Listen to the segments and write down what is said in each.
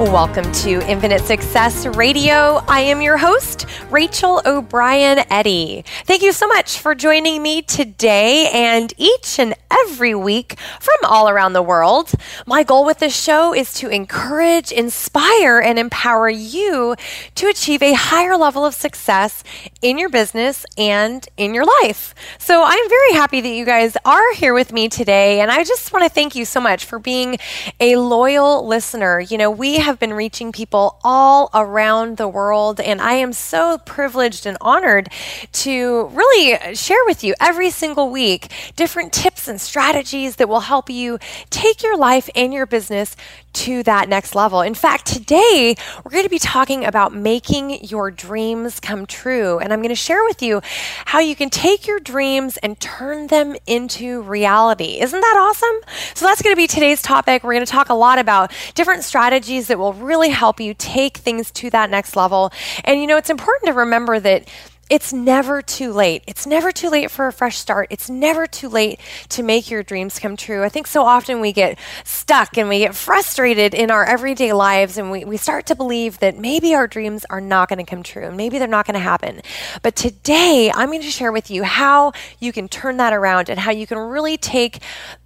Welcome to Infinite Success Radio. I am your host, Rachel O'Brien Eddy. Thank you so much for joining me today and each and every week from all around the world. My goal with this show is to encourage, inspire, and empower you to achieve a higher level of success in your business and in your life. So I'm very happy that you guys are here with me today. And I just want to thank you so much for being a loyal listener. You know, we have have been reaching people all around the world, and I am so privileged and honored to really share with you every single week different tips and strategies that will help you take your life and your business to that next level. In fact, today we're going to be talking about making your dreams come true. And I'm going to share with you how you can take your dreams and turn them into reality. Isn't that awesome? So that's going to be today's topic. We're going to talk a lot about different strategies that will really help you take things to that next level. And you know, it's important to remember that it's never too late. It's never too late for a fresh start. It's never too late to make your dreams come true. I think so often we get stuck and we get frustrated in our everyday lives and we, we start to believe that maybe our dreams are not going to come true and maybe they're not going to happen. But today, I'm going to share with you how you can turn that around and how you can really take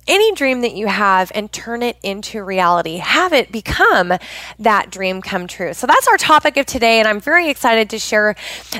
any dream that you have and turn it into reality. Have it become that dream come true. So that's our topic of today, and I'm very excited to share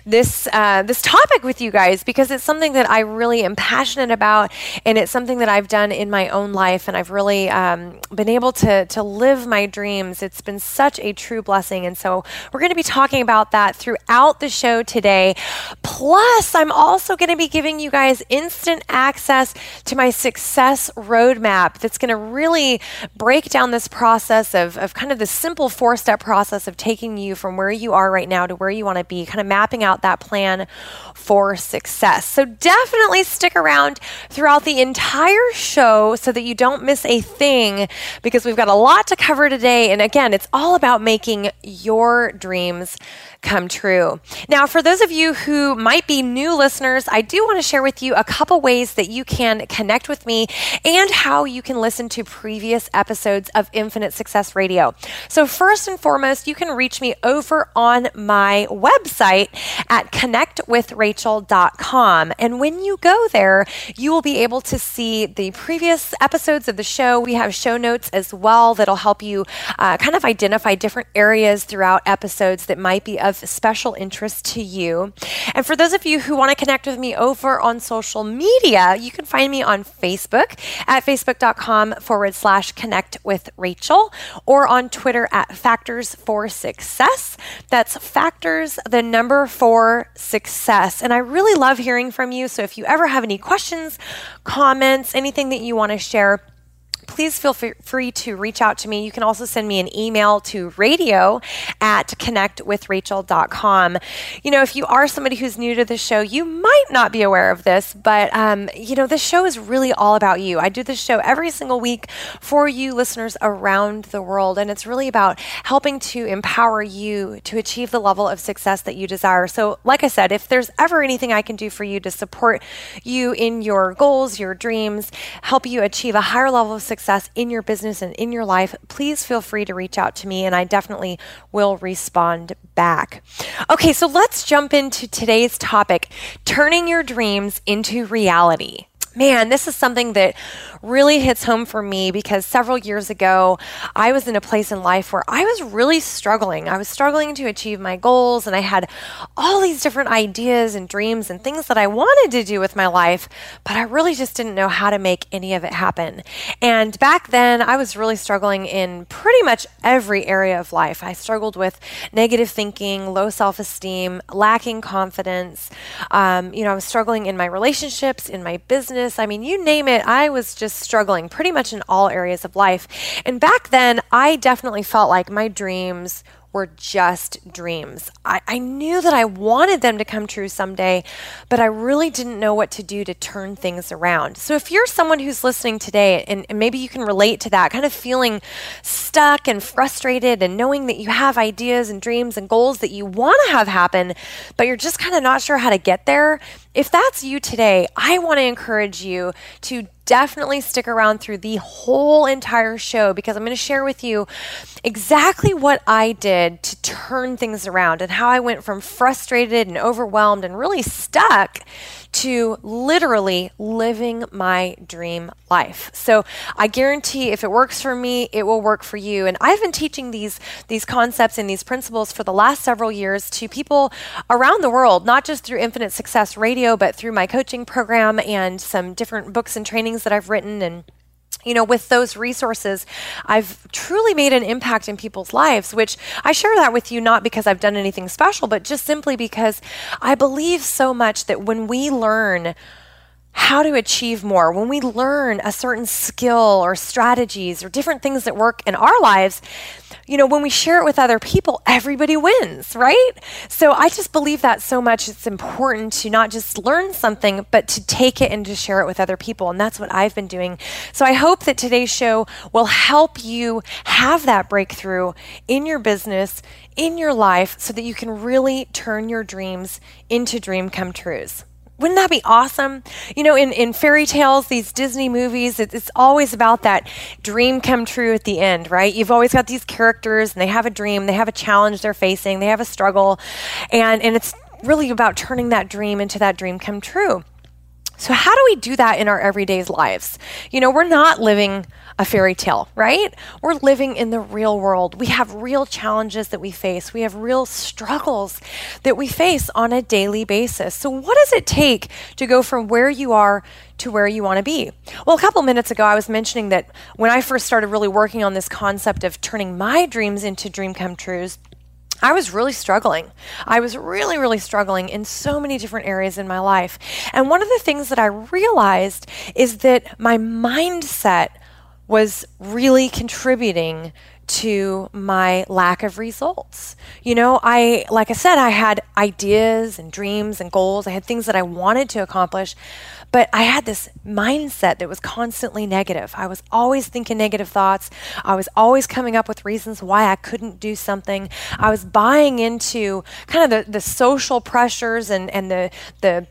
this uh, this topic with you guys because it's something that I really am passionate about, and it's something that I've done in my own life, and I've really um, been able to to live my dreams. It's been such a true blessing, and so we're going to be talking about that throughout the show today. Plus, I'm also going to be giving you guys instant access to my success that's going to really break down this process of, of kind of the simple four step process of taking you from where you are right now to where you want to be, kind of mapping out that plan for success. So definitely stick around throughout the entire show so that you don't miss a thing because we've got a lot to cover today. And again, it's all about making your dreams come true. Now, for those of you who might be new listeners, I do want to share with you a couple ways that you can connect with me and how you can listen to previous episodes of Infinite Success Radio. So, first and foremost, you can reach me over on my website at connectwithrachel.com. And when you go there, you will be able to see the previous episodes of the show. We have show notes as well that'll help you uh, kind of identify different areas throughout episodes that might be of of special interest to you. And for those of you who want to connect with me over on social media, you can find me on Facebook at facebook.com forward slash connect with Rachel or on Twitter at Factors for Success. That's Factors, the number for success. And I really love hearing from you. So if you ever have any questions, comments, anything that you want to share, please feel free to reach out to me. You can also send me an email to radio at connectwithrachel.com. You know, if you are somebody who's new to the show, you might not be aware of this, but, um, you know, this show is really all about you. I do this show every single week for you listeners around the world, and it's really about helping to empower you to achieve the level of success that you desire. So, like I said, if there's ever anything I can do for you to support you in your goals, your dreams, help you achieve a higher level of success, success in your business and in your life, please feel free to reach out to me and I definitely will respond back. Okay, so let's jump into today's topic turning your dreams into reality. Man, this is something that really hits home for me because several years ago, I was in a place in life where I was really struggling. I was struggling to achieve my goals, and I had all these different ideas and dreams and things that I wanted to do with my life, but I really just didn't know how to make any of it happen. And back then, I was really struggling in pretty much every area of life. I struggled with negative thinking, low self esteem, lacking confidence. Um, you know, I was struggling in my relationships, in my business business. I mean, you name it, I was just struggling pretty much in all areas of life. And back then, I definitely felt like my dreams were just dreams. I, I, knew that I wanted them to come true someday, but I really didn't know what to do to turn things around. So, if you're someone who's listening today and, and maybe you can relate to that, kind of feeling stuck and frustrated and knowing that you have ideas and dreams and goals that you want to have happen, but you're just kind of not sure how to get there, if that's you today, I want to encourage you to definitely stick around through the whole entire show because I'm going to share with you exactly what I did to turn things around and how I went from frustrated and overwhelmed and really stuck to literally living my dream life. So I guarantee if it works for me, it will work for you. And I've been teaching these these concepts and these principles for the last several years to people around the world, not just through Infinite Success Radio, but through my coaching program and some different books and trainings that I've written and you know, with those resources, I've truly made an impact in people's lives, which I share that with you not because I've done anything special, but just simply because I believe so much that when we learn how to achieve more, when we learn a certain skill or strategies or different things that work in our lives, you know, when we share it with other people, everybody wins, right? So I just believe that so much. It's important to not just learn something, but to take it and to share it with other people. And that's what I've been doing. So I hope that today's show will help you have that breakthrough in your business, in your life, so that you can really turn your dreams into dream come trues. Wouldn't that be awesome? You know, in, in fairy tales, these Disney movies, it, it's always about that dream come true at the end, right? You've always got these characters and they have a dream, they have a challenge they're facing, they have a struggle, and, and it's really about turning that dream into that dream come true. So, how do we do that in our everyday lives? You know, we're not living a fairy tale, right? We're living in the real world. We have real challenges that we face, we have real struggles that we face on a daily basis. So, what does it take to go from where you are to where you want to be? Well, a couple minutes ago, I was mentioning that when I first started really working on this concept of turning my dreams into dream come trues, I was really struggling. I was really, really struggling in so many different areas in my life. And one of the things that I realized is that my mindset was really contributing to my lack of results. You know, I, like I said, I had ideas and dreams and goals. I had things that I wanted to accomplish, but I had this mindset that was constantly negative. I was always thinking negative thoughts. I was always coming up with reasons why I couldn't do something. I was buying into kind of the, the social pressures and, and the, the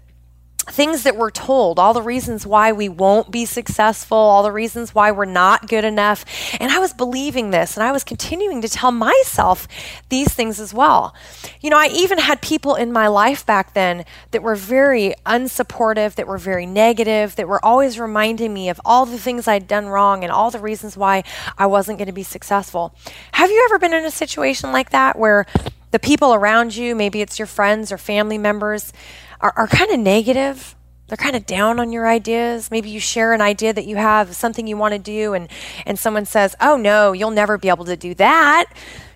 things that we're told, all the reasons why we won't be successful, all the reasons why we're not good enough. And I was believing this and I was continuing to tell myself these things as well. You know, I even had people in my life back then that were very unsupportive, that were very negative, that were always reminding me of all the things I'd done wrong and all the reasons why I wasn't going to be successful. Have you ever been in a situation like that where the people around you, maybe it's your friends or family members, are, are kind of negative. They're kind of down on your ideas. Maybe you share an idea that you have, something you want to do, and, and someone says, Oh, no, you'll never be able to do that.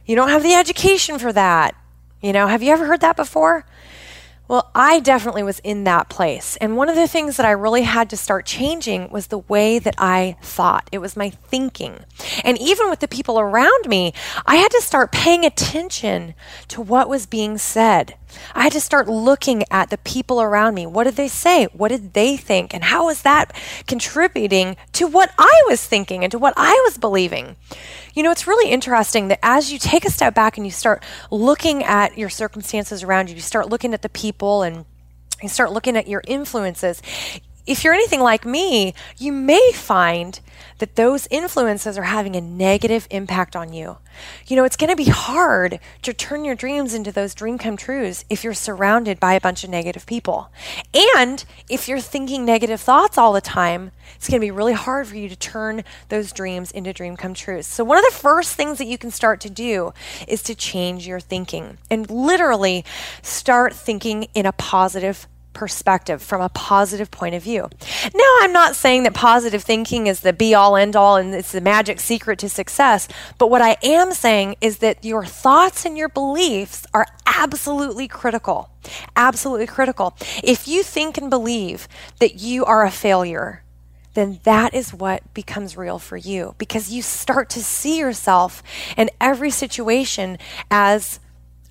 You don't have the education for that. You know, have you ever heard that before? Well, I definitely was in that place. And one of the things that I really had to start changing was the way that I thought. It was my thinking. And even with the people around me, I had to start paying attention to what was being said. I had to start looking at the people around me. What did they say? What did they think? And how was that contributing to what I was thinking and to what I was believing? You know, it's really interesting that as you take a step back and you start looking at your circumstances around you, you start looking at the people and you start looking at your influences, if you're anything like me, you may find that those influences are having a negative impact on you. You know, it's going to be hard to turn your dreams into those dream come trues if you're surrounded by a bunch of negative people. And if you're thinking negative thoughts all the time, it's going to be really hard for you to turn those dreams into dream come trues. So, one of the first things that you can start to do is to change your thinking and literally start thinking in a positive perspective from a positive point of view. Now, I'm not saying that positive thinking is the be all end all and it's the magic secret to success, but what I am saying is that your thoughts and your beliefs are absolutely critical. Absolutely critical. If you think and believe that you are a failure, then that is what becomes real for you because you start to see yourself in every situation as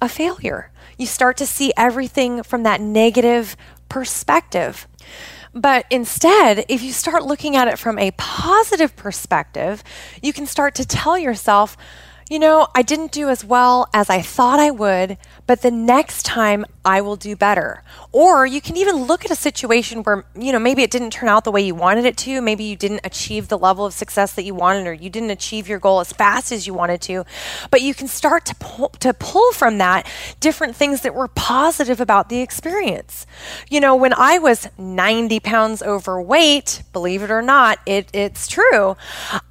a failure. You start to see everything from that negative perspective. But instead, if you start looking at it from a positive perspective, you can start to tell yourself, you know, I didn't do as well as I thought I would, but the next time I will do better. Or you can even look at a situation where, you know, maybe it didn't turn out the way you wanted it to. Maybe you didn't achieve the level of success that you wanted, or you didn't achieve your goal as fast as you wanted to. But you can start to pull, to pull from that different things that were positive about the experience. You know, when I was 90 pounds overweight, believe it or not, it, it's true,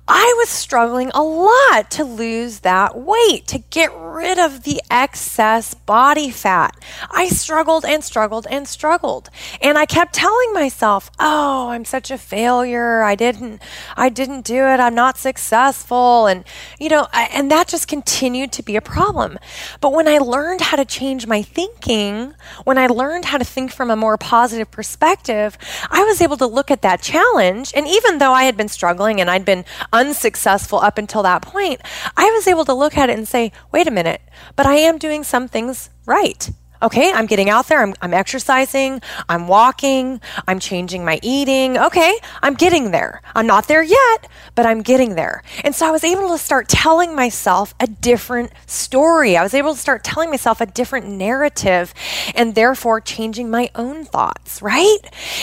I was struggling a lot to lose that weight, to get rid of the excess body fat. I struggled and struggled and struggled. And I kept telling myself, "Oh, I'm such a failure. I didn't I didn't do it. I'm not successful." And you know, I, and that just continued to be a problem. But when I learned how to change my thinking, when I learned how to think from a more positive perspective, I was able to look at that challenge and even though I had been struggling and I'd been unsuccessful up until that point, I was able to look at it and say, "Wait a minute, but I am doing some things right. Okay, I'm getting out there, I'm, I'm exercising, I'm walking, I'm changing my eating. Okay, I'm getting there. I'm not there yet, but I'm getting there. And so I was able to start telling myself a different story. I was able to start telling myself a different narrative and therefore changing my own thoughts, right?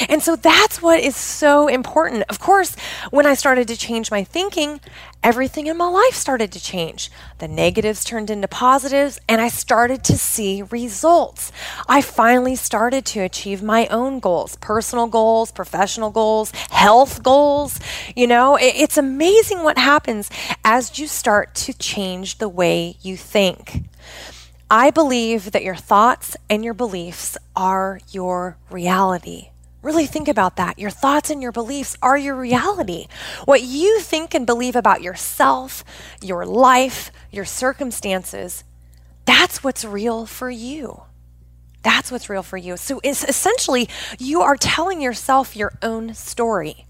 And so that's what is so important. Of course, when I started to change my thinking, everything in my life started to change. The negatives turned into positives, and I started to see results. I finally started to achieve my own goals personal goals, professional goals, health goals. You know, it's amazing what happens as you start to change the way you think. I believe that your thoughts and your beliefs are your reality. Really think about that. Your thoughts and your beliefs are your reality. What you think and believe about yourself, your life, your circumstances, that's what's real for you. That's what's real for you. So it's essentially, you are telling yourself your own story.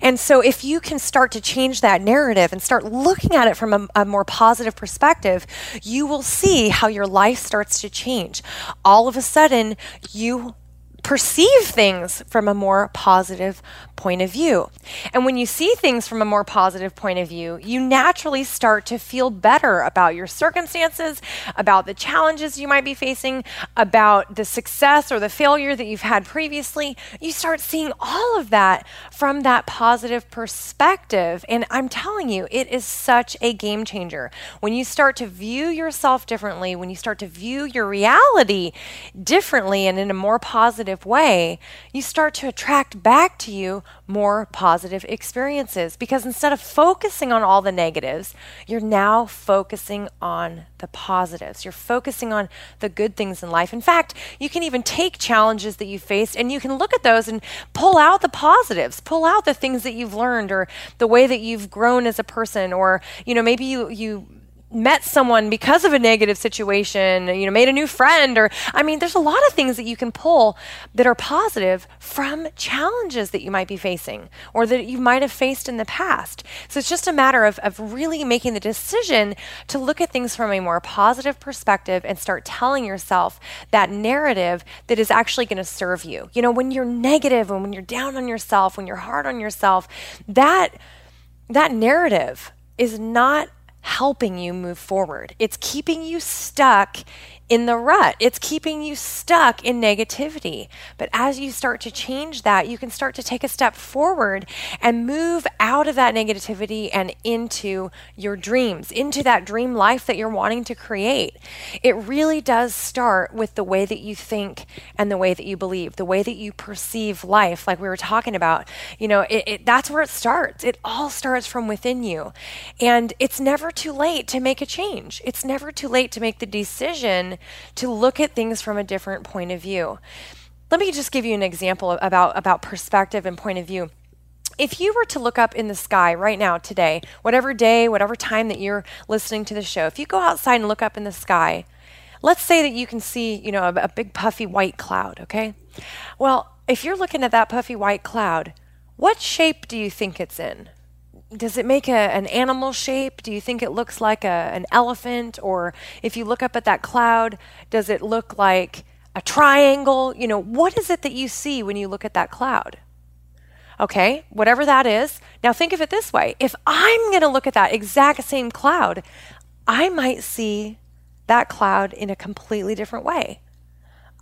And so, if you can start to change that narrative and start looking at it from a, a, more positive perspective, you will see how your life starts to change. All of a sudden, you perceive things from a more positive point of view. And when you see things from a more positive point of view, you naturally start to feel better about your circumstances, about the challenges you might be facing, about the success or the failure that you've had previously. You start seeing all of that from that positive perspective. And I'm telling you, it is such a game changer. When you start to view yourself differently, when you start to view your reality differently and in a more positive positive way, you start to attract back to you more positive experiences because instead of focusing on all the negatives, you're now focusing on the positives. You're focusing on the good things in life. In fact, you can even take challenges that you faced and you can look at those and pull out the positives, pull out the things that you've learned or the way that you've grown as a person or you know maybe you you met someone because of a negative situation, you know, made a new friend, or I mean, there's a lot of things that you can pull that are positive from challenges that you might be facing or that you might have faced in the past. So it's just a matter of, of really making the decision to look at things from a more positive perspective and start telling yourself that narrative that is actually going to serve you. You know, when you're negative and when you're down on yourself, when you're hard on yourself, that that narrative is not helping you move forward. It's keeping you stuck in the rut. It's keeping you stuck in negativity. But as you start to change that, you can start to take a step forward and move out of that negativity and into your dreams, into that dream life that you're wanting to create. It really does start with the way that you think and the way that you believe, the way that you perceive life, like we were talking about. You know, it, it, that's where it starts. It all starts from within you. And it's never too late to make a change. It's never too late to make the decision to look at things from a different point of view. Let me just give you an example about, about perspective and point of view. If you were to look up in the sky right now, today, whatever day, whatever time that you're listening to the show, if you go outside and look up in the sky, let's say that you can see, you know, a, a big puffy white cloud, okay? Well, if you're looking at that puffy white cloud, what shape do you think it's in? Does it make a, an animal shape? Do you think it looks like a, an elephant? Or if you look up at that cloud, does it look like a triangle? You know, what is it that you see when you look at that cloud? Okay, whatever that is. Now think of it this way if I'm going to look at that exact same cloud, I might see that cloud in a completely different way.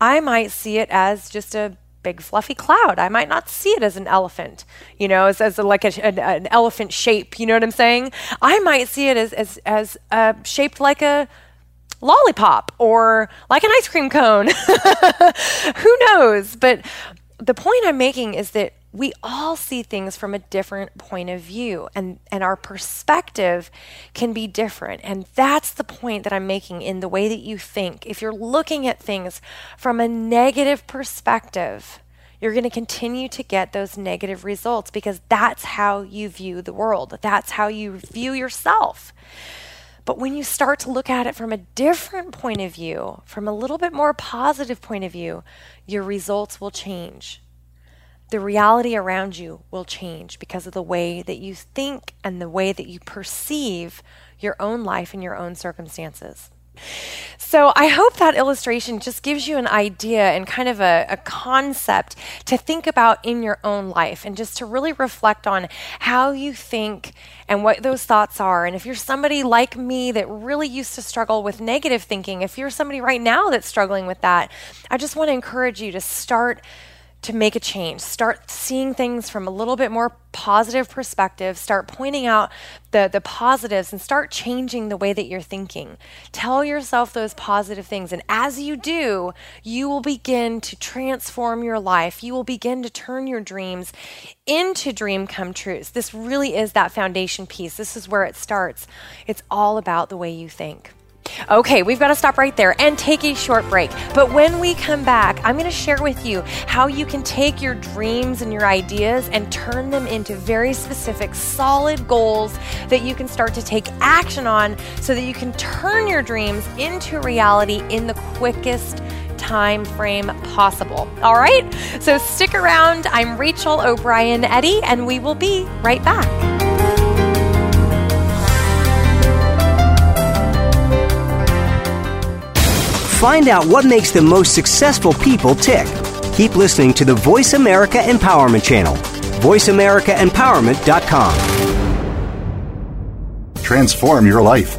I might see it as just a big fluffy cloud. I might not see it as an elephant, you know, as, as a, like a, an, an, elephant shape. You know what I'm saying? I might see it as as, as uh, shaped like a lollipop or like an ice cream cone. Who knows? But the point I'm making is that we all see things from a different point of view and, and our perspective can be different. And that's the point that I'm making in the way that you think. If you're looking at things from a negative perspective, you're going to continue to get those negative results because that's how you view the world. That's how you view yourself. But when you start to look at it from a different point of view, from a little bit more positive point of view, your results will change the reality around you will change because of the way that you think and the way that you perceive your own life and your own circumstances. So, I hope that illustration just gives you an idea and kind of a, a, concept to think about in your own life and just to really reflect on how you think and what those thoughts are. And if you're somebody like me that really used to struggle with negative thinking, if you're somebody right now that's struggling with that, I just want to encourage you to start to make a change. Start seeing things from a little bit more positive perspective. Start pointing out the, the positives and start changing the way that you're thinking. Tell yourself those positive things. And as you do, you will begin to transform your life. You will begin to turn your dreams into dream come trues. This really is that foundation piece. This is where it starts. It's all about the way you think. Okay, we've got to stop right there and take a short break. But when we come back, I'm going to share with you how you can take your dreams and your ideas and turn them into very specific, solid goals that you can start to take action on so that you can turn your dreams into reality in the quickest time frame possible. All right? So stick around. I'm Rachel O'Brien Eddy, and we will be right back. Find out what makes the most successful people tick. Keep listening to the Voice America Empowerment Channel. VoiceAmericaEmpowerment.com. Transform your life,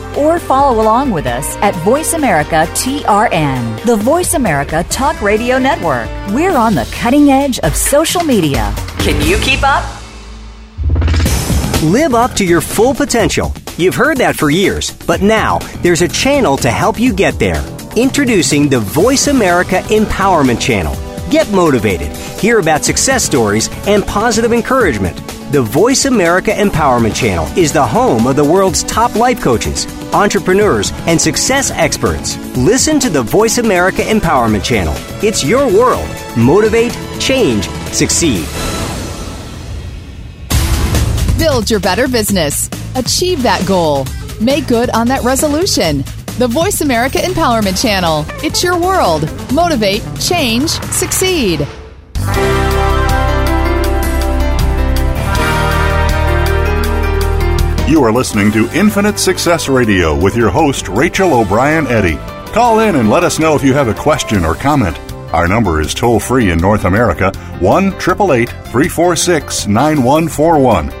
or follow along with us at Voice America TRN, the Voice America Talk Radio Network. Network. We're on the cutting edge of social media. Can you keep up? Live up to your full potential. You've heard that for years, but now there's a channel to help you get there. Introducing the Voice America Empowerment Channel Get motivated, hear about success stories, and positive encouragement. The Voice America Empowerment Channel is the home of the world's top life coaches, entrepreneurs, and success experts. Listen to the Voice America Empowerment Channel. It's your world. Motivate, change, succeed. Build your better business. Achieve that goal. Make good on that resolution. The Voice America Empowerment Channel. It's your world. Motivate, change, succeed. You are listening to Infinite Success Radio with your host, Rachel O'Brien Eddy. Call in and let us know if you have a question or comment. Our number is toll free in North America 1 888 346 9141.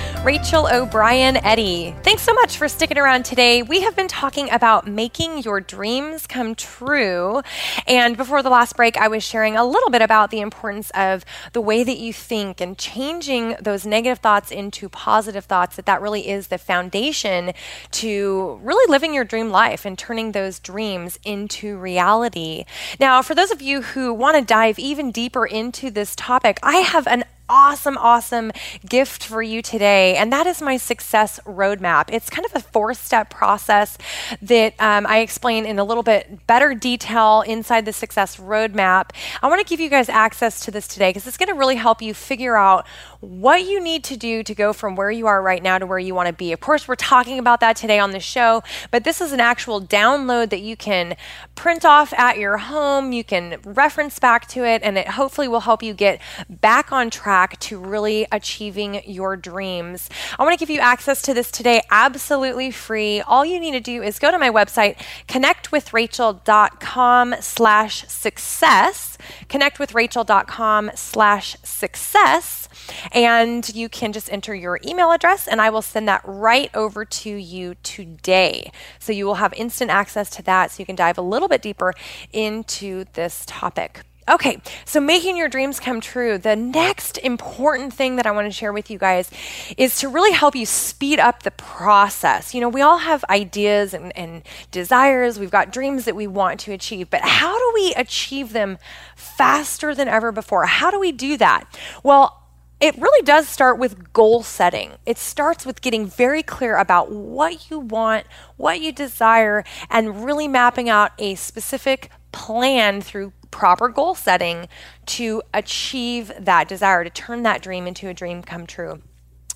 Rachel O'Brien Eddy. Thanks so much for sticking around today. We have been talking about making your dreams come true. And before the last break, I was sharing a little bit about the importance of the way that you think and changing those negative thoughts into positive thoughts, that that really is the foundation to really living your dream life and turning those dreams into reality. Now, for those of you who want to dive even deeper into this topic, I have an awesome, awesome gift for you today, and that is my success roadmap. It's kind of a four step process that um, I explain in a little bit better detail inside the success roadmap. I want to give you guys access to this today because it's going to really help you figure out what you need to do to go from where you are right now to where you want to be. Of course, we're talking about that today on the show, but this is an actual download that you can print off at your home. You can reference back to it, and it hopefully will help you get back on track to really achieving your dreams. I want to give you access to this today absolutely free. All you need to do is go to my website, connectwithrachel.com slash success, connectwithrachel.com slash success, and you can just enter your email address and I will send that right over to you today. So you will have instant access to that so you can dive a little bit deeper into this topic. Okay, so making your dreams come true. The next important thing that I want to share with you guys is to really help you speed up the process. You know, we all have ideas and, and, desires, we've got dreams that we want to achieve, but how do we achieve them faster than ever before? How do we do that? Well, it really does start with goal setting. It starts with getting very clear about what you want, what you desire, and really mapping out a specific plan through proper goal setting to achieve that desire, to turn that dream into a dream come true.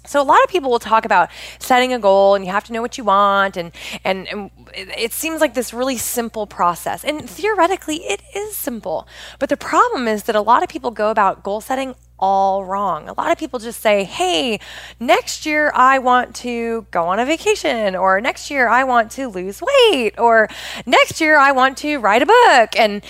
So a lot of people will talk about setting a goal and you have to know what you want and, and and it seems like this really simple process. And theoretically it is simple. But the problem is that a lot of people go about goal setting all wrong. A lot of people just say, "Hey, next year I want to go on a vacation or next year I want to lose weight or next year I want to write a book." And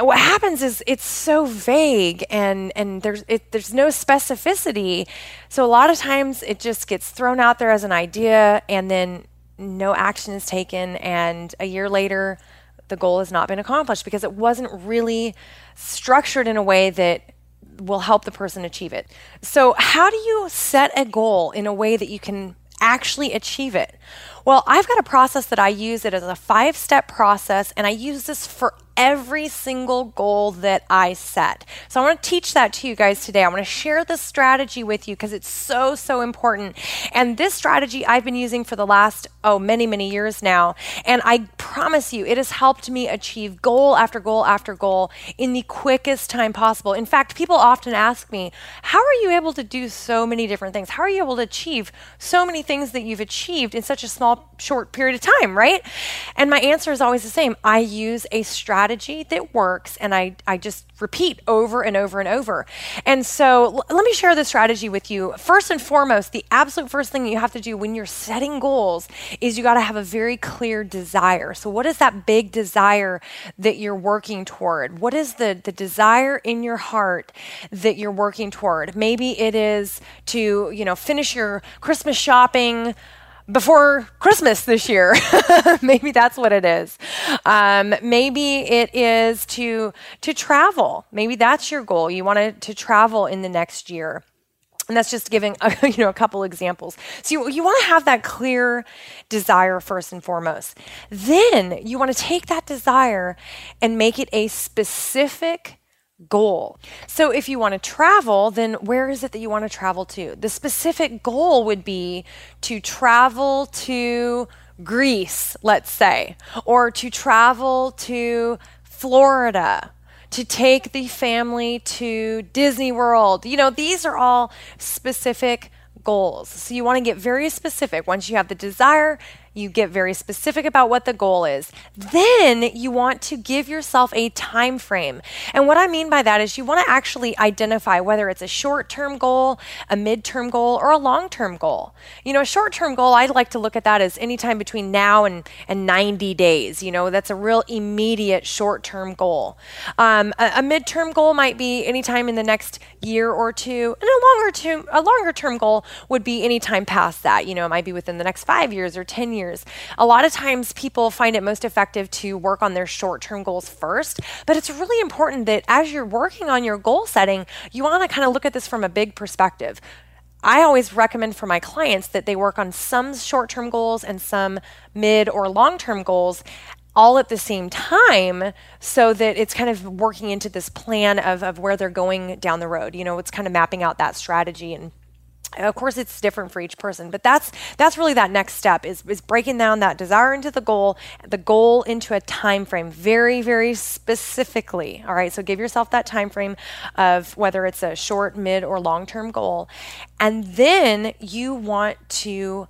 what happens is it's so vague and and there's it, there's no specificity. So a lot of times it just gets thrown out there as an idea and then no action is taken and a year later the goal has not been accomplished because it wasn't really structured in a way that will help the person achieve it. So how do you set a goal in a way that you can actually achieve it? Well, I've got a process that I use. It is a five step process, and I use this for every single goal that I set. So I want to teach that to you guys today. I want to share this strategy with you because it's so, so important. And this strategy I've been using for the last, oh, many, many years now. And I promise you, it has helped me achieve goal after goal after goal in the quickest time possible. In fact, people often ask me, how are you able to do so many different things? How are you able to achieve so many things that you've achieved in such a small, short period of time, right? And my answer is always the same. I use a strategy that works and I, I just repeat over and over and over. And so l- let me share this strategy with you. First and foremost, the absolute first thing you have to do when you're setting goals is you got to have a very clear desire. So what is that big desire that you're working toward? What is the, the desire in your heart that you're working toward? Maybe it is to, you know, finish your Christmas shopping before Christmas this year. maybe that's what it is. Um, maybe it is to to travel. Maybe that's your goal. You want to, travel in the next year. And that's just giving a, you know a couple examples. So you, you want to have that clear desire first and foremost. Then you want to take that desire and make it a specific goal. So if you want to travel, then where is it that you want to travel to? The specific goal would be to travel to Greece, let's say, or to travel to Florida, to take the family to Disney World. You know, these are all specific goals. So you want to get very specific. Once you have the desire, you get very specific about what the goal is. Then you want to give yourself a time frame. And what I mean by that is you want to actually identify whether it's a short-term goal, a mid-term goal, or a long-term goal. You know, a short-term goal, I'd like to look at that as anytime between now and, and 90 days. You know, that's a real immediate short-term goal. Um, a, a mid-term goal might be anytime in the next year or two, and a longer term a longer term goal would be anytime past that. You know, it might be within the next five years or 10 years years. A lot of times people find it most effective to work on their short term goals first, but it's really important that as you're working on your goal setting, you want to kind of look at this from a big perspective. I always recommend for my clients that they work on some short term goals and some mid or long term goals all at the same time so that it's kind of working into this plan of, of where they're going down the road. You know, it's kind of mapping out that strategy and of course it's different for each person but that's that's really that next step is, is breaking down that desire into the goal the goal into a time frame very very specifically all right? So give yourself that time frame of whether it's a short mid or long term goal. And then you want to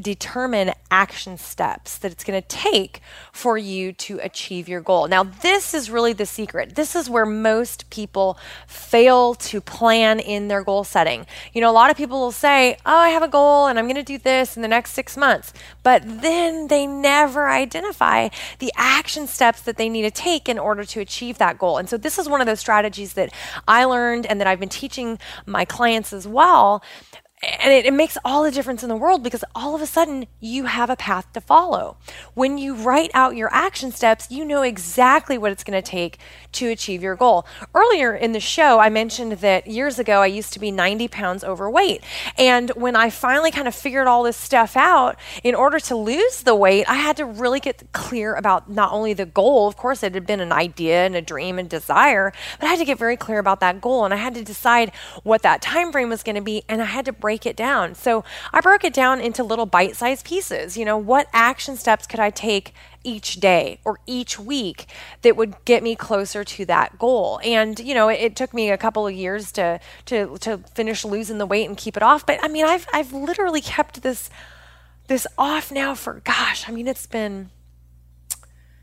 determine action steps that it's going to take for you to achieve your goal. Now, this is really the secret. This is where most people fail to plan in their goal setting. You know, a lot of people will say, Oh, I have a goal and I'm going to do this in the next six months. But then they never identify the action steps that they need to take in order to achieve that goal. And so, this is one of those strategies that I learned and that I've been teaching my clients as well and it, it, makes all the difference in the world because all of a sudden you have a path to follow. When you write out your action steps, you know exactly what it's going to take to achieve your goal. Earlier in the show, I mentioned that years ago I used to be 90 pounds overweight. And when I finally kind of figured all this stuff out, in order to lose the weight, I had to really get clear about not only the goal, of course, it had been an idea and a dream and desire, but I had to get very clear about that goal and I had to decide what that time frame was going to be and I had to break it down. So I broke it down into little bite sized pieces. You know, what action steps could I take each day or each week that would get me closer to that goal. And you know, it, it, took me a couple of years to to to finish losing the weight and keep it off. But I mean, I've I've literally kept this this off now for gosh, I mean, it's been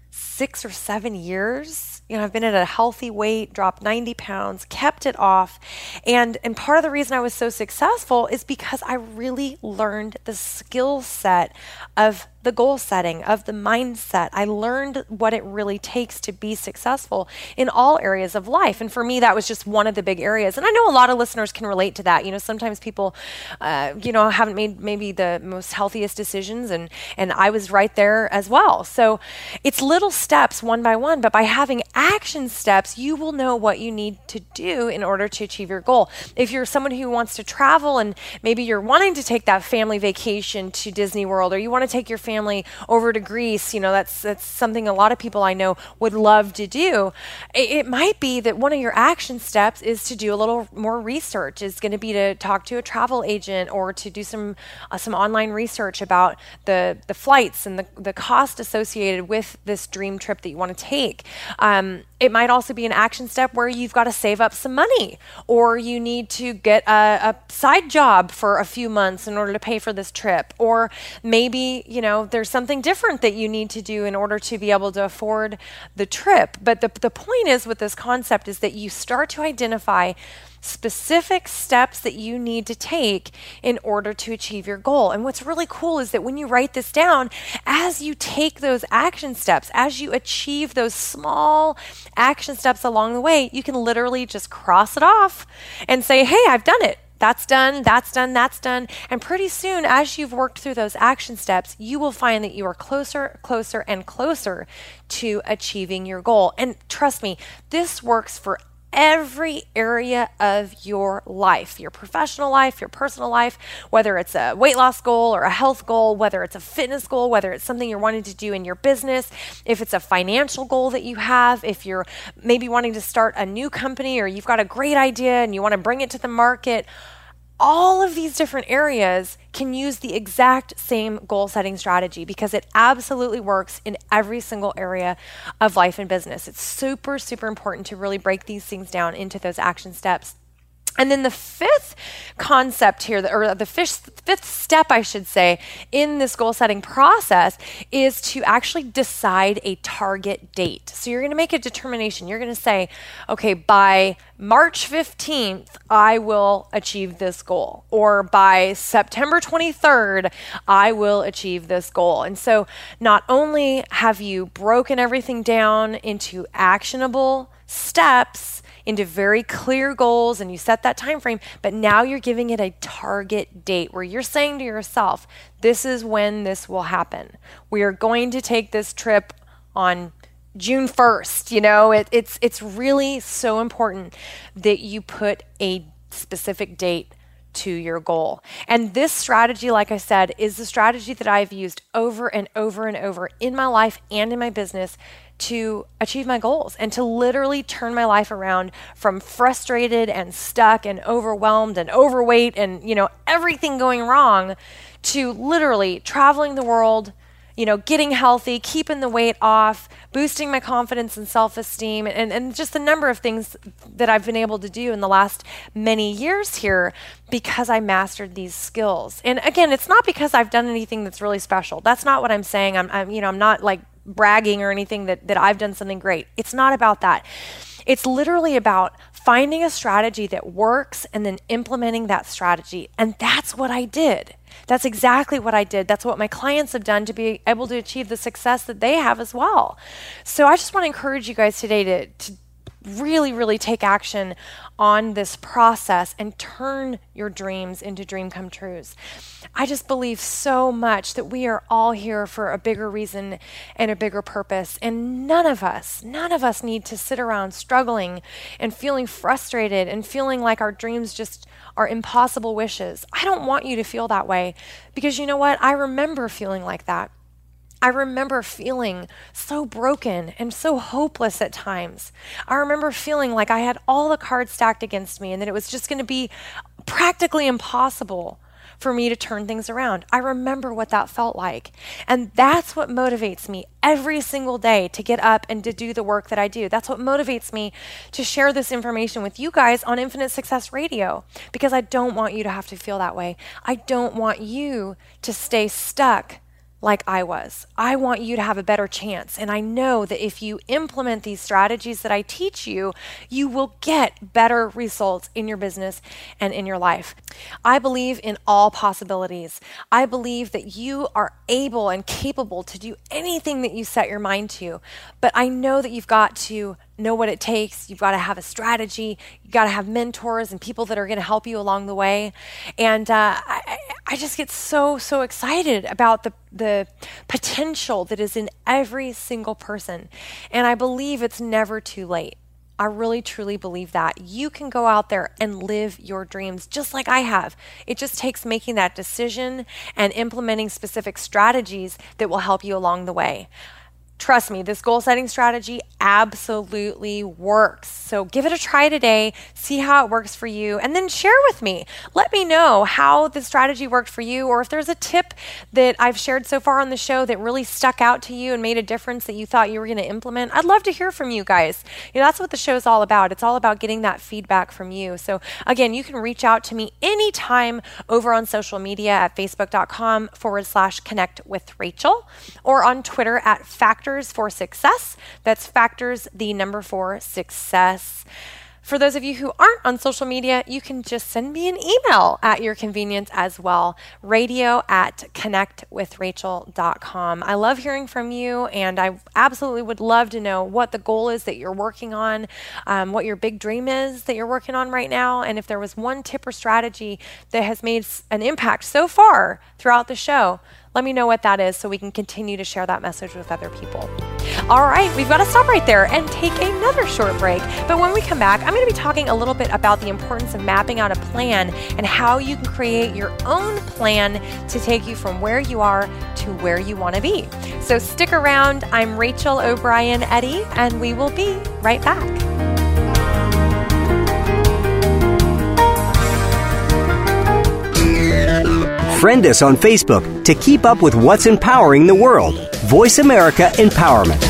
six or seven years you know, I've been at a healthy weight, dropped 90 pounds, kept it off. And and part of the reason I was so successful is because I really learned the skill set of the goal setting, of the mindset. I learned what it really takes to be successful in all areas of life. And for me, that was just one of the big areas. And I know a lot of listeners can relate to that. You know, sometimes people, uh, you know, haven't made maybe the most healthiest decisions, and, and I was right there as well. So it's little steps one by one, but by having action steps, you will know what you need to do in order to achieve your goal. If you're someone who wants to travel and maybe you're wanting to take that family vacation to Disney World, or you want to take your family family over to Greece, you know, that's that's something a lot of people I know would love to do. It, it might be that one of your action steps is to do a little more research. Is going to be to talk to a travel agent or to do some uh, some online research about the the flights and the the cost associated with this dream trip that you want to take. Um, it might also be an action step where you've got to save up some money or you need to get a, a, side job for a few months in order to pay for this trip. Or maybe, you know, there's something different that you need to do in order to be able to afford the trip. But the, the point is with this concept is that you start to identify specific steps that you need to take in order to achieve your goal. And what's really cool is that when you write this down, as you take those action steps, as you achieve those small action steps along the way, you can literally just cross it off and say, hey, I've done it That's done, that's done, that's done. And pretty soon, as you've worked through those action steps, you will find that you are closer, closer, and closer to achieving your goal. And trust me, this works for every area of your life your professional life, your personal life, whether it's a weight loss goal or a health goal, whether it's a fitness goal, whether it's something you're wanting to do in your business, if it's a financial goal that you have, if you're maybe wanting to start a new company or you've got a great idea and you want to bring it to the market all of these different areas can use the exact same goal setting strategy because it absolutely works in every single area of life and business. It's super, super important to really break these things down into those action steps. And then the fifth concept here, or the fifth, step, I should say, in this goal setting process is to actually decide a target date. So you're going to make a determination. You're going to say, okay, by March 15th, I will achieve this goal. Or by September 23rd, I will achieve this goal. And so not only have you broken everything down into actionable steps, into very clear goals and you set that time frame, but now you're giving it a target date where you're saying to yourself, this is when this will happen. We are going to take this trip on June 1st, you know, it, it's it's really so important that you put a specific date to your goal. And this strategy, like I said, is the strategy that I've used over and over and over in my life and in my business to achieve my goals and to literally turn my life around from frustrated and stuck and overwhelmed and overweight and, you know, everything going wrong to literally traveling the world, you know, getting healthy, keeping the weight off, boosting my confidence and self esteem, and, and just a number of things that I've been able to do in the last many years here because I mastered these skills. And again, it's not because I've done anything that's really special. That's not what I'm saying. I'm, I'm you know, I'm not like bragging or anything that, that I've done something great. It's not about that. It's literally about finding a strategy that works and then implementing that strategy. And that's what I did. That's exactly what I did. That's what my clients have done to be able to achieve the success that they have as well. So I just want to encourage you guys today to, to really, really take action on this process and turn your dreams into dream come trues. I just believe so much that we are all here for a bigger reason and a bigger purpose. And none of us, none of us need to sit around struggling and feeling frustrated and feeling like our dreams just are impossible wishes. I don't want you to feel that way because you know what? I remember feeling like that. I remember feeling so broken and so hopeless at times. I remember feeling like I had all the cards stacked against me and that it was just going to be practically impossible for me to turn things around. I remember what that felt like. And that's what motivates me every single day to get up and to do the work that I do. That's what motivates me to share this information with you guys on Infinite Success Radio because I don't want you to have to feel that way. I don't want you to stay stuck like I was. I want you to have a better chance. And I know that if you implement these strategies that I teach you, you will get better results in your business and in your life. I believe in all possibilities. I believe that you are able and capable to do anything that you set your mind to. But I know that you've got to know what it takes. You've got to have a strategy. You've got to have mentors and people that are going to help you along the way. And uh, I, I just get so, so excited about the, the potential that is in every single person. And I believe it's never too late. I really truly believe that. You can go out there and live your dreams just like I have. It just takes making that decision and implementing specific strategies that will help you along the way. Trust me, this goal setting strategy absolutely works. So give it a try today, see how it works for you, and then share with me. Let me know how the strategy worked for you, or if there's a tip that I've shared so far on the show that really stuck out to you and made a difference that you thought you were going to implement. I'd love to hear from you guys. You know, that's what the show's all about. It's all about getting that feedback from you. So again, you can reach out to me anytime over on social media at facebook.com forward slash connect with Rachel or on Twitter at factor Factors for Success. That's Factors, the number four, success. for those of you who aren't on social media, you can just send me an email at your convenience as well. Radio at connectwithrachel.com. I love hearing from you, and I absolutely would love to know what the goal is that you're working on, um, what your big dream is that you're working on right now, and if there was one tip or strategy that has made an impact so far throughout the show let me know what that is so we can continue to share that message with other people. All right, we've got to stop right there and take another short break. But when we come back, I'm going to be talking a little bit about the importance of mapping out a plan and how you can create your own plan to take you from where you are to where you want to be. So stick around. I'm Rachel O'Brien Eddy, and we will be right back. Friend us on Facebook to keep up with what's empowering the world. Voice America Empowerment.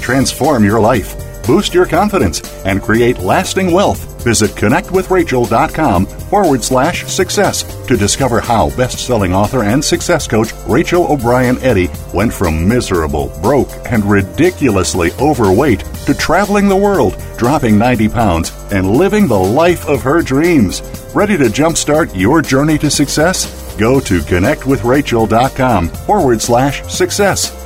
Transform your life, boost your confidence, and create lasting wealth. Visit connectwithrachel.com forward slash success to discover how best selling author and success coach Rachel O'Brien Eddy went from miserable, broke, and ridiculously overweight to traveling the world, dropping 90 pounds, and living the life of her dreams. Ready to jumpstart your journey to success? Go to connectwithrachel.com forward slash success.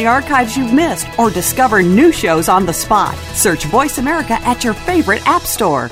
the archives you've missed or discover new shows on the spot. Search Voice America at your favorite app store.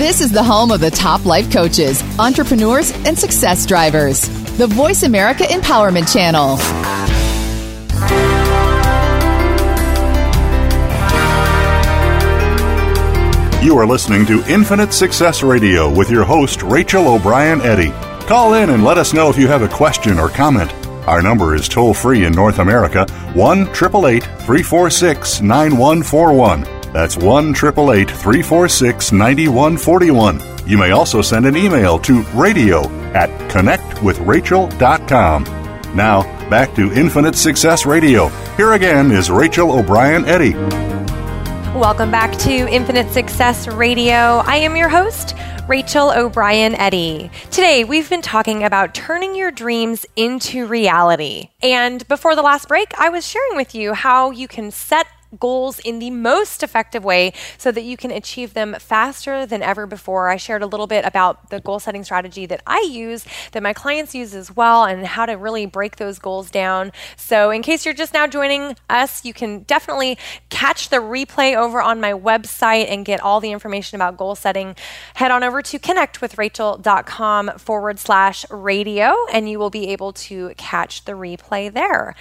This is the home of the top life coaches, entrepreneurs, and success drivers. The Voice America Empowerment Channel. You are listening to Infinite Success Radio with your host, Rachel O'Brien Eddy. Call in and let us know if you have a question or comment. Our number is toll free in North America 1 346 9141. That's 1 346 9141. You may also send an email to radio at connectwithrachel.com. Now, back to Infinite Success Radio. Here again is Rachel O'Brien Eddy. Welcome back to Infinite Success Radio. I am your host, Rachel O'Brien Eddy. Today, we've been talking about turning your dreams into reality. And before the last break, I was sharing with you how you can set goals in the most effective way so that you can achieve them faster than ever before. I shared a little bit about the goal setting strategy that I use, that my clients use as well, and how to really break those goals down. So, in case you're just now joining us, you can definitely catch the replay over on my website and get all the information about goal setting. Head on over to connectwithrachel.com forward slash radio, and you will be able to catch the replay there.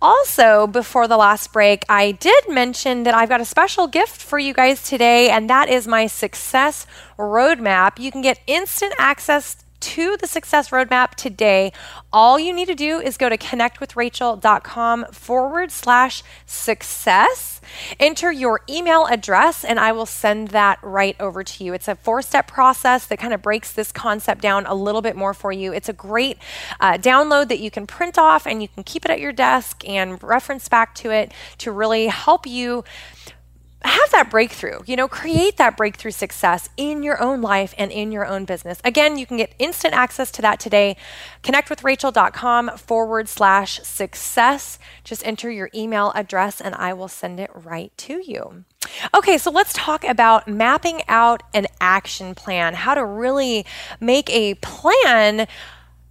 Also, before the last break, I did mention that I've got a special gift for you guys today, and that is my success roadmap. You can get instant access to the success roadmap today, all you need to do is go to connectwithrachel.com forward slash success. Enter your email address, and I will send that right over to you. It's a four step process that kind of breaks this concept down a little bit more for you. It's a great uh, download that you can print off and you can keep it at your desk and reference back to it to really help you have that breakthrough, you know, create that breakthrough success in your own life and in your own business. Again, you can get instant access to that today. Connectwithrachel.com forward slash success. Just enter your email address and I will send it right to you. Okay, so let's talk about mapping out an action plan, how to really make a plan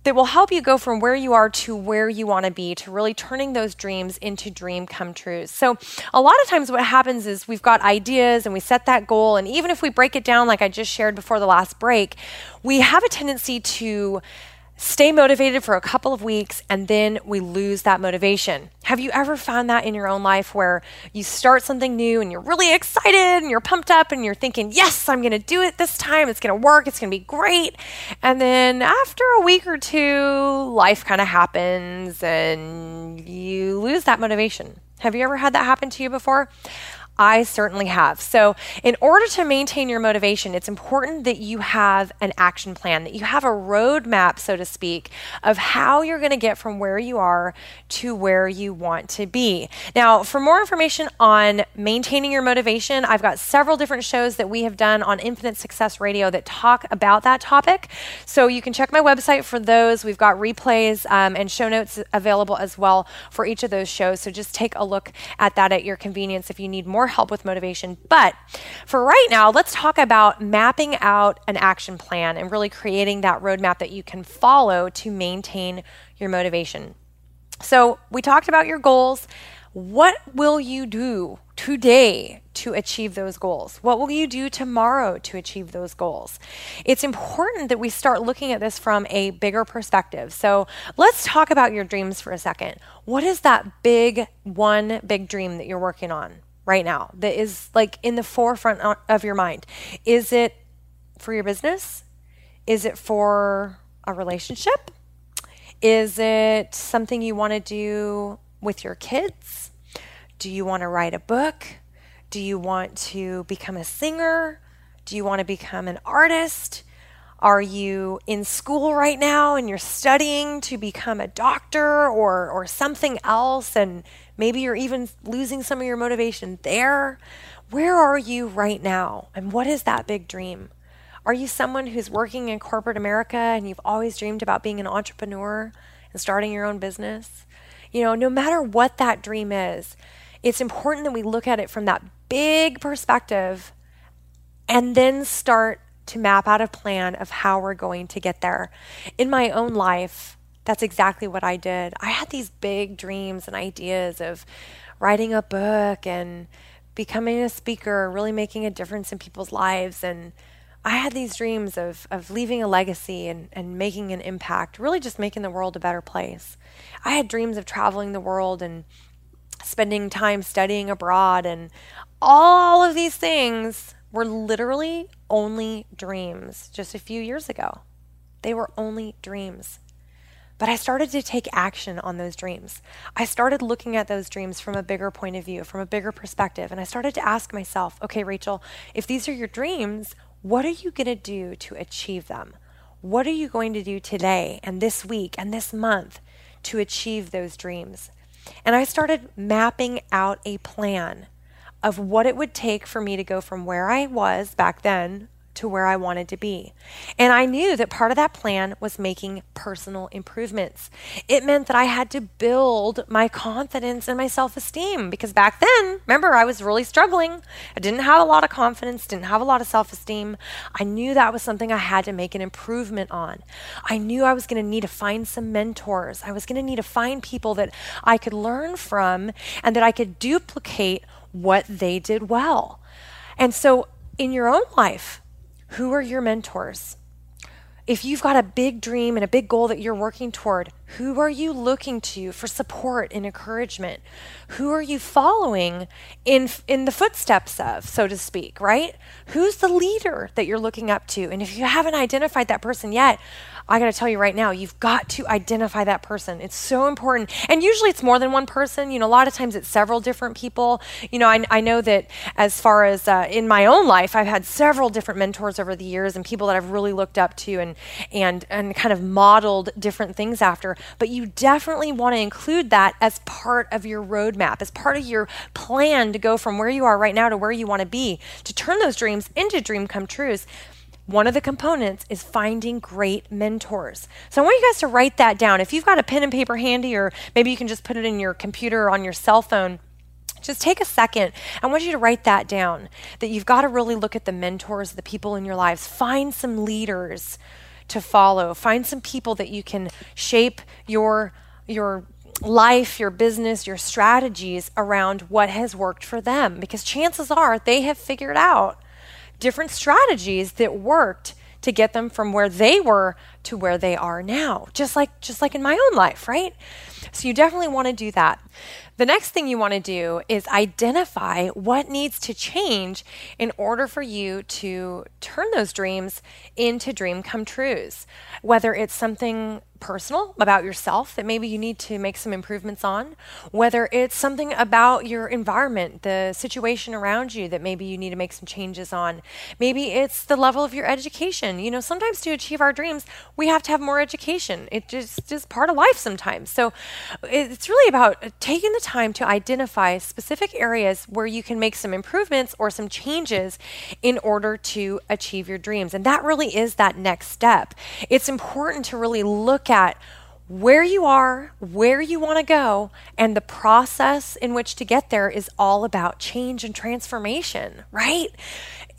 that will help you go from where you are to where you want to be, to really turning those dreams into dream come trues. So, a lot of times, what happens is we've got ideas and we set that goal, and even if we break it down, like I just shared before the last break, we have a tendency to stay motivated for a couple of weeks and then we lose that motivation. Have you ever found that in your own life where you start something new and you're really excited and you're pumped up and you're thinking, yes, I'm going to do it this time. It's going to work. It's going to be great. And then after a week or two, life kind of happens and you lose that motivation. Have you ever had that happen to you before? I certainly have. So, in order to maintain your motivation, it's important that you have an action plan, that you have a roadmap, so to speak, of how you're going to get from where you are to where you want to be. Now, for more information on maintaining your motivation, I've got several different shows that we have done on Infinite Success Radio that talk about that topic. So, you can check my website for those. We've got replays um, and show notes available as well for each of those shows. So, just take a look at that at your convenience if you need more help with motivation. But for right now, let's talk about mapping out an action plan and really creating that roadmap that you can follow to maintain your motivation. So, we talked about your goals. What will you do today to achieve those goals? What will you do tomorrow to achieve those goals? It's important that we start looking at this from a bigger perspective. So let's talk about your dreams for a second. What is that big one big dream that you're working on? Right now that is like in the forefront of your mind? Is it for your business? Is it for a relationship? Is it something you want to do with your kids? Do you want to write a book? Do you want to become a singer? Do you want to become an artist? Are you in school right now and you're studying to become a doctor or, or something else? And maybe you're even losing some of your motivation there. Where are you right now? And what is that big dream? Are you someone who's working in corporate America and you've always dreamed about being an entrepreneur and starting your own business? You know, no matter what that dream is, it's important that we look at it from that big perspective and then start to map out a plan of how we're going to get there. In my own life, that's exactly what I did. I had these big dreams and ideas of writing a book and becoming a speaker, really making a difference in people's lives. And I had these dreams of, of leaving a legacy and, and making an impact, really just making the world a better place. I had dreams of traveling the world and spending time studying abroad and all of these things were literally only dreams just a few years ago. They were only dreams. But I started to take action on those dreams. I started looking at those dreams from a bigger point of view, from a bigger perspective. And I started to ask myself, okay, Rachel, if these are your dreams, what are you going to do to achieve them? What are you going to do today and this week and this month to achieve those dreams? And I started mapping out a plan of what it would take for me to go from where I was back then to where I wanted to be. And I knew that part of that plan was making personal improvements. It meant that I had to build my confidence and my self esteem because back then, remember, I was really struggling. I didn't have a lot of confidence, didn't have a lot of self esteem. I knew that was something I had to make an improvement on. I knew I was going to need to find some mentors. I was going to need to find people that I could learn from and that I could duplicate what they did well. And so, in your own life, who are your mentors? If you've got a big dream and a big goal that you're working toward, Who are you looking to for support and encouragement? Who are you following in in the footsteps of, so to speak, right? Who's the leader that you're looking up to? And if you haven't identified that person yet, I got to tell you right now, you've got to identify that person. It's so important. And usually it's more than one person. You know, a lot of times it's several different people. You know, I, I know that as far as uh, in my own life, I've had several different mentors over the years and people that I've really looked up to and, and, and kind of modeled different things after. But you definitely want to include that as part of your roadmap, as part of your plan to go from where you are right now to where you want to be, to turn those dreams into dream come trues. One of the components is finding great mentors. So I want you guys to write that down. If you've got a pen and paper handy, or maybe you can just put it in your computer or on your cell phone, just take a second. I want you to write that down that you've got to really look at the mentors, the people in your lives. Find some leaders to follow. Find some people that you can shape your your life, your business, your strategies around what has worked for them because chances are they have figured out different strategies that worked to get them from where they were to where they are now just like just like in my own life right? So you definitely want to do that. The next thing you want to do is identify what needs to change in order for you to turn those dreams into dream come trues whether it's something personal about yourself that maybe you need to make some improvements on, whether it's something about your environment, the situation around you that maybe you need to make some changes on. Maybe it's the level of your education. You know, sometimes to achieve our dreams, we have to have more education. It just is part of life sometimes. So it's really about taking the time to identify specific areas where you can make some improvements or some changes in order to achieve your dreams. And that really is that next step. It's important to really look at where you are, where you want to go, and the process in which to get there is all about change and transformation, right?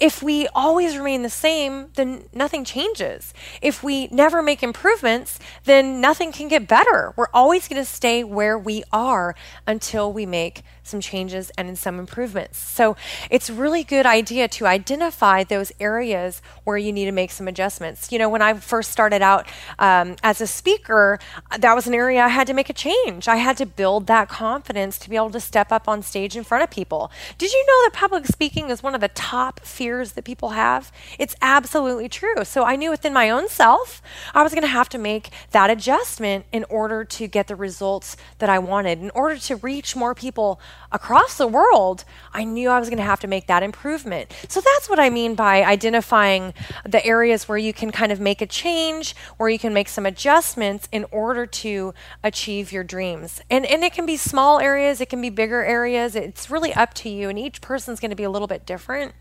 If we always remain the same, then nothing changes. If we never make improvements, then nothing can get better. We're always going to stay where we are until we make some changes and some improvements. So it's really good idea to identify those areas where you need to make some adjustments. You know, when I first started out um, as a speaker, that was an area I had to make a change. I had to build that confidence to be able to step up on stage in front of people. Did you know that public speaking is one of the top fears that people have? It's absolutely true. So I knew within my own self, I was going to have to make that adjustment in order to get the results that I wanted, in order to reach more people across the world, I knew I was going to have to make that improvement. So that's what I mean by identifying the areas where you can kind of make a change, where you can make some adjustments in order to achieve your dreams. And and it can be small areas, it can be bigger areas. It's really up to you and each person's going to be a little bit different.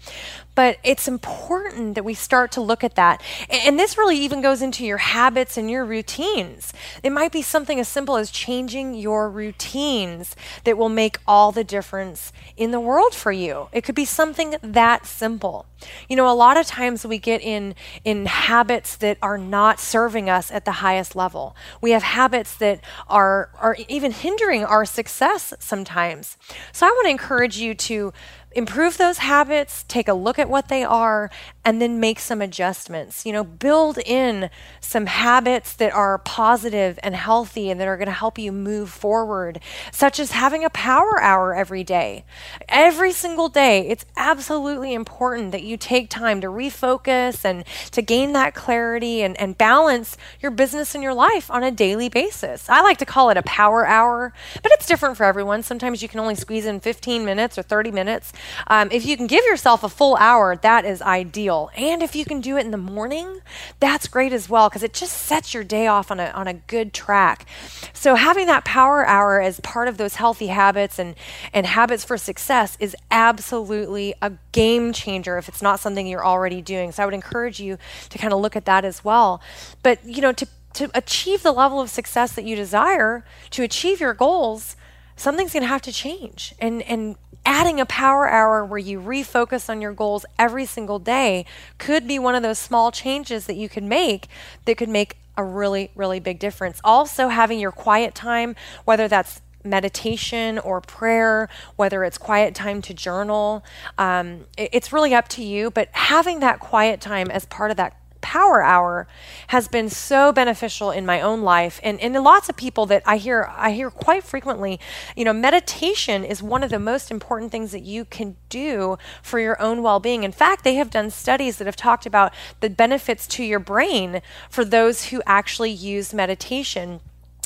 But it's important that we start to look at that. And, this really even goes into your habits and your routines. It might be something as simple as changing your routines that will make all the difference in the world for you. It could be something that simple. You know, a lot of times we get in in habits that are not serving us at the highest level. We have habits that are are even hindering our success sometimes. So I want to encourage you to improve those habits, take a look at what they are, and then make some adjustments. You know, build in some habits that are positive and healthy and that are going to help you move forward, such as having a power hour every day. Every single day, it's absolutely important that you take time to refocus and to gain that clarity and, and balance your business and your life on a daily basis. I like to call it a power hour, but it's different for everyone. Sometimes you can only squeeze in 15 minutes or 30 minutes. Um, if you can give yourself a full hour, that is ideal. And if you can do it in the morning, that's great as well because it just sets your day off on a, on a good track. So having that power hour as part of those healthy habits and, and habits for success is absolutely a game changer if it's not something you're already doing. So I would encourage you to kind of look at that as well. But, you know, to to achieve the level of success that you desire, to achieve your goals, something's going to have to change. And and adding a power hour where you refocus on your goals every single day could be one of those small changes that you could make that could make a really, really big difference. Also, having your quiet time, whether that's meditation or prayer, whether it's quiet time to journal, um, it's really up to you. But having that quiet time as part of that power hour has been so beneficial in my own life and, and lots of people that I hear I hear quite frequently, you know, meditation is one of the most important things that you can do for your own well-being. In fact, they have done studies that have talked about the benefits to your brain for those who actually use meditation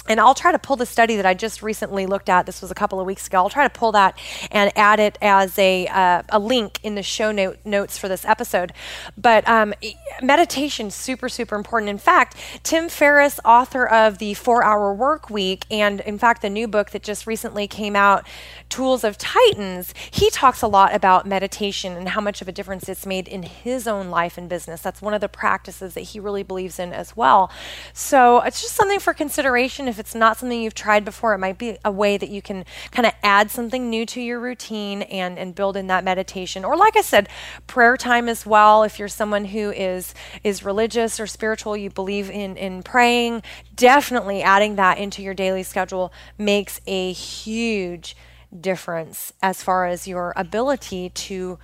and I'll try to pull the study that I just recently looked at. This was a couple of weeks ago. I'll try to pull that and add it as a, uh, a link in the show note, notes for this episode. But um, meditation super super important. In fact, Tim Ferriss, author of the Four Hour Work Week, and in fact the new book that just recently came out, Tools of Titans, he talks a lot about meditation and how much of a difference it's made in his own life and business. That's one of the practices that he really believes in as well. So it's just something for consideration if if it's not something you've tried before, it might be a way that you can kind of add something new to your routine and, and build in that meditation. Or like I said, prayer time as well. If you're someone who is is religious or spiritual, you believe in, in praying, definitely adding that into your daily schedule makes a huge difference as far as your ability to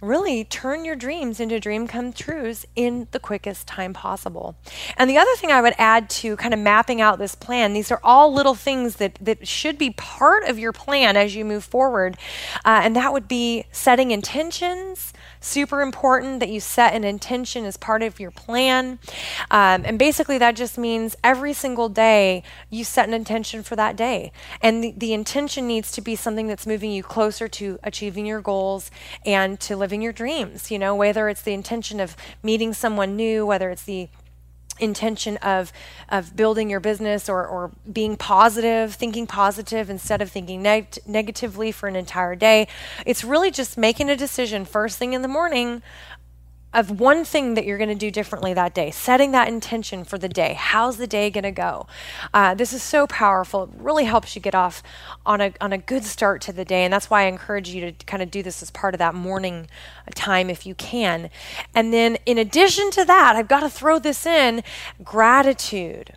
really turn your dreams into dream come trues in the quickest time possible. And the other thing I would add to kind of mapping out this plan, these are all little things that, that should be part of your plan as you move forward. Uh, and that would be setting intentions, super important that you set an intention as part of your plan. Um, and basically, that just means every single day you set an intention for that day. And the, the intention needs to be something that's moving you closer to achieving your goals and to living your dreams. You know, whether it's the intention of meeting someone new, whether it's the intention of of building your business or, or being positive, thinking positive instead of thinking neg- negatively for an entire day. It's really just making a decision first thing in the morning of one thing that you're going to do differently that day, setting that intention for the day. How's the day going to go? Uh, this is so powerful. It really helps you get off on a, on a good start to the day. And that's why I encourage you to kind of do this as part of that morning time if you can. And then, in addition to that, I've got to throw this in gratitude.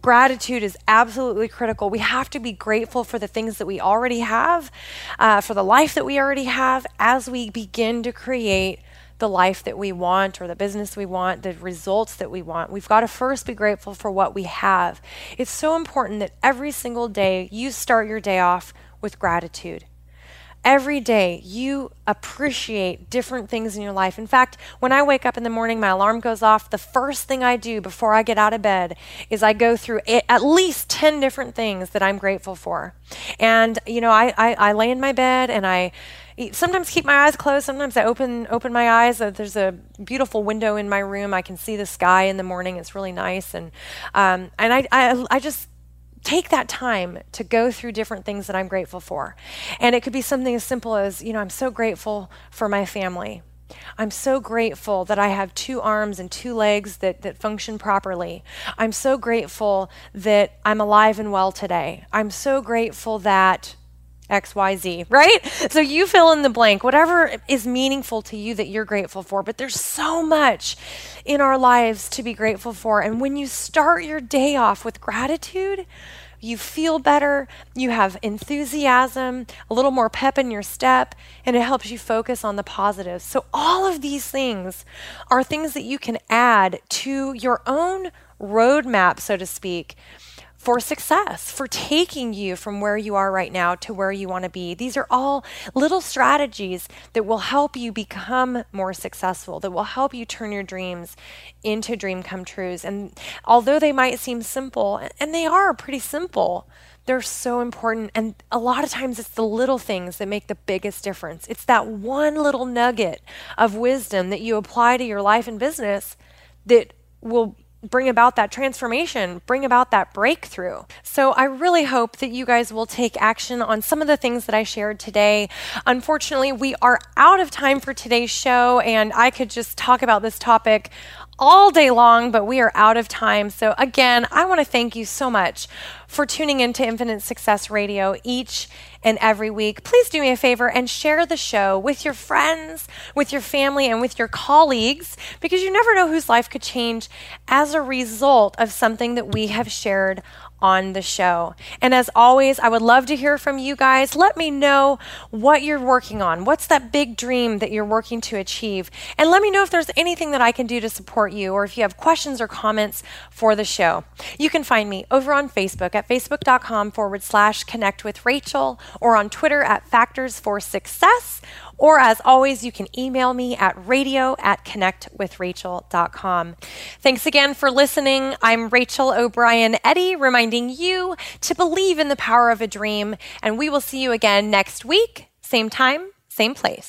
Gratitude is absolutely critical. We have to be grateful for the things that we already have, uh, for the life that we already have, as we begin to create the life that we want or the business we want, the results that we want. We've got to first be grateful for what we have. It's so important that every single day you start your day off with gratitude. Every day you appreciate different things in your life. In fact, when I wake up in the morning, my alarm goes off. The first thing I do before I get out of bed is I go through at least 10 different things that I'm grateful for. And, you know, I, I, I lay in my bed and I sometimes keep my eyes closed. Sometimes I open open my eyes. Uh, there's a beautiful window in my room. I can see the sky in the morning. It's really nice, and um, and I, I I just take that time to go through different things that I'm grateful for. And it could be something as simple as, you know, I'm so grateful for my family. I'm so grateful that I have two arms and two legs that, that function properly. I'm so grateful that I'm alive and well today. I'm so grateful that XYZ, right? So you fill in the blank, whatever is meaningful to you that you're grateful for. But there's so much in our lives to be grateful for. And when you start your day off with gratitude, you feel better, you have enthusiasm, a little more pep in your step, and it helps you focus on the positives. So, all of these things are things that you can add to your own roadmap, so to speak, for success, for taking you from where you are right now to where you want to be. These are all little strategies that will help you become more successful, that will help you turn your dreams into dream come trues. And although they might seem simple, and they are pretty simple, they're so important. And a lot of times it's the little things that make the biggest difference. It's that one little nugget of wisdom that you apply to your life and business that will bring about that transformation, bring about that breakthrough. So I really hope that you guys will take action on some of the things that I shared today. Unfortunately, we are out of time for today's show, and I could just talk about this topic all day long, but we are out of time. So, again, I want to thank you so much for tuning in to Infinite Success Radio each and every week. Please do me a favor and share the show with your friends, with your family, and with your colleagues because you never know whose life could change as a result of something that we have shared on the show. And as always, I would love to hear from you guys. Let me know what you're working on. What's that big dream that you're working to achieve? And let me know if there's anything that I can do to support you or if you have questions or comments for the show. You can find me over on Facebook at facebook.com forward slash connect with Rachel or on Twitter at Factors for Success or as always, you can email me at radio at connectwithrachel.com. Thanks again for listening. I'm Rachel O'Brien Eddy, reminding you to believe in the power of a dream, and we will see you again next week, same time, same place.